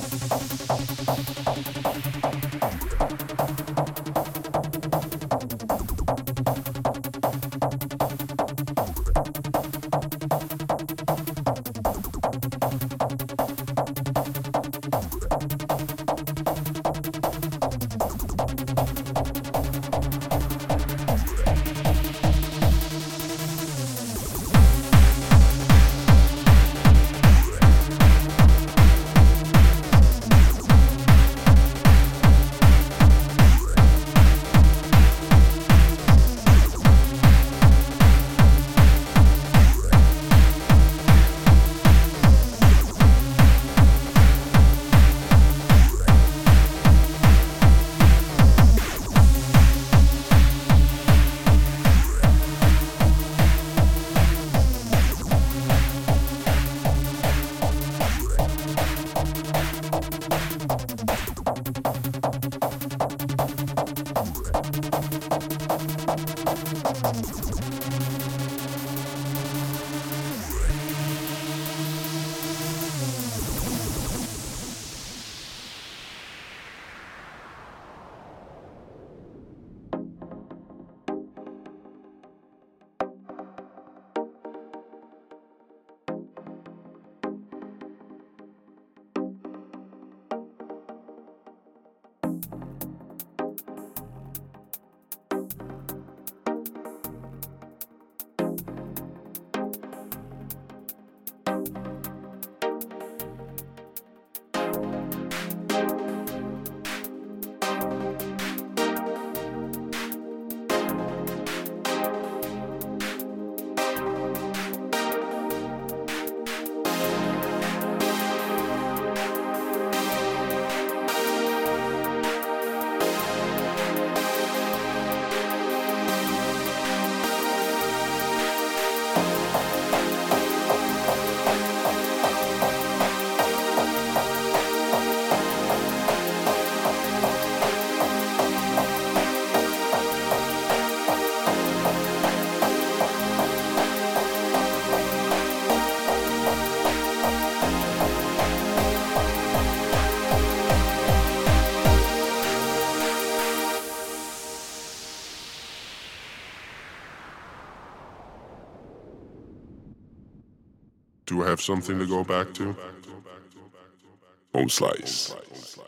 Thank Do I have something to go back to? Bone slice. Slice.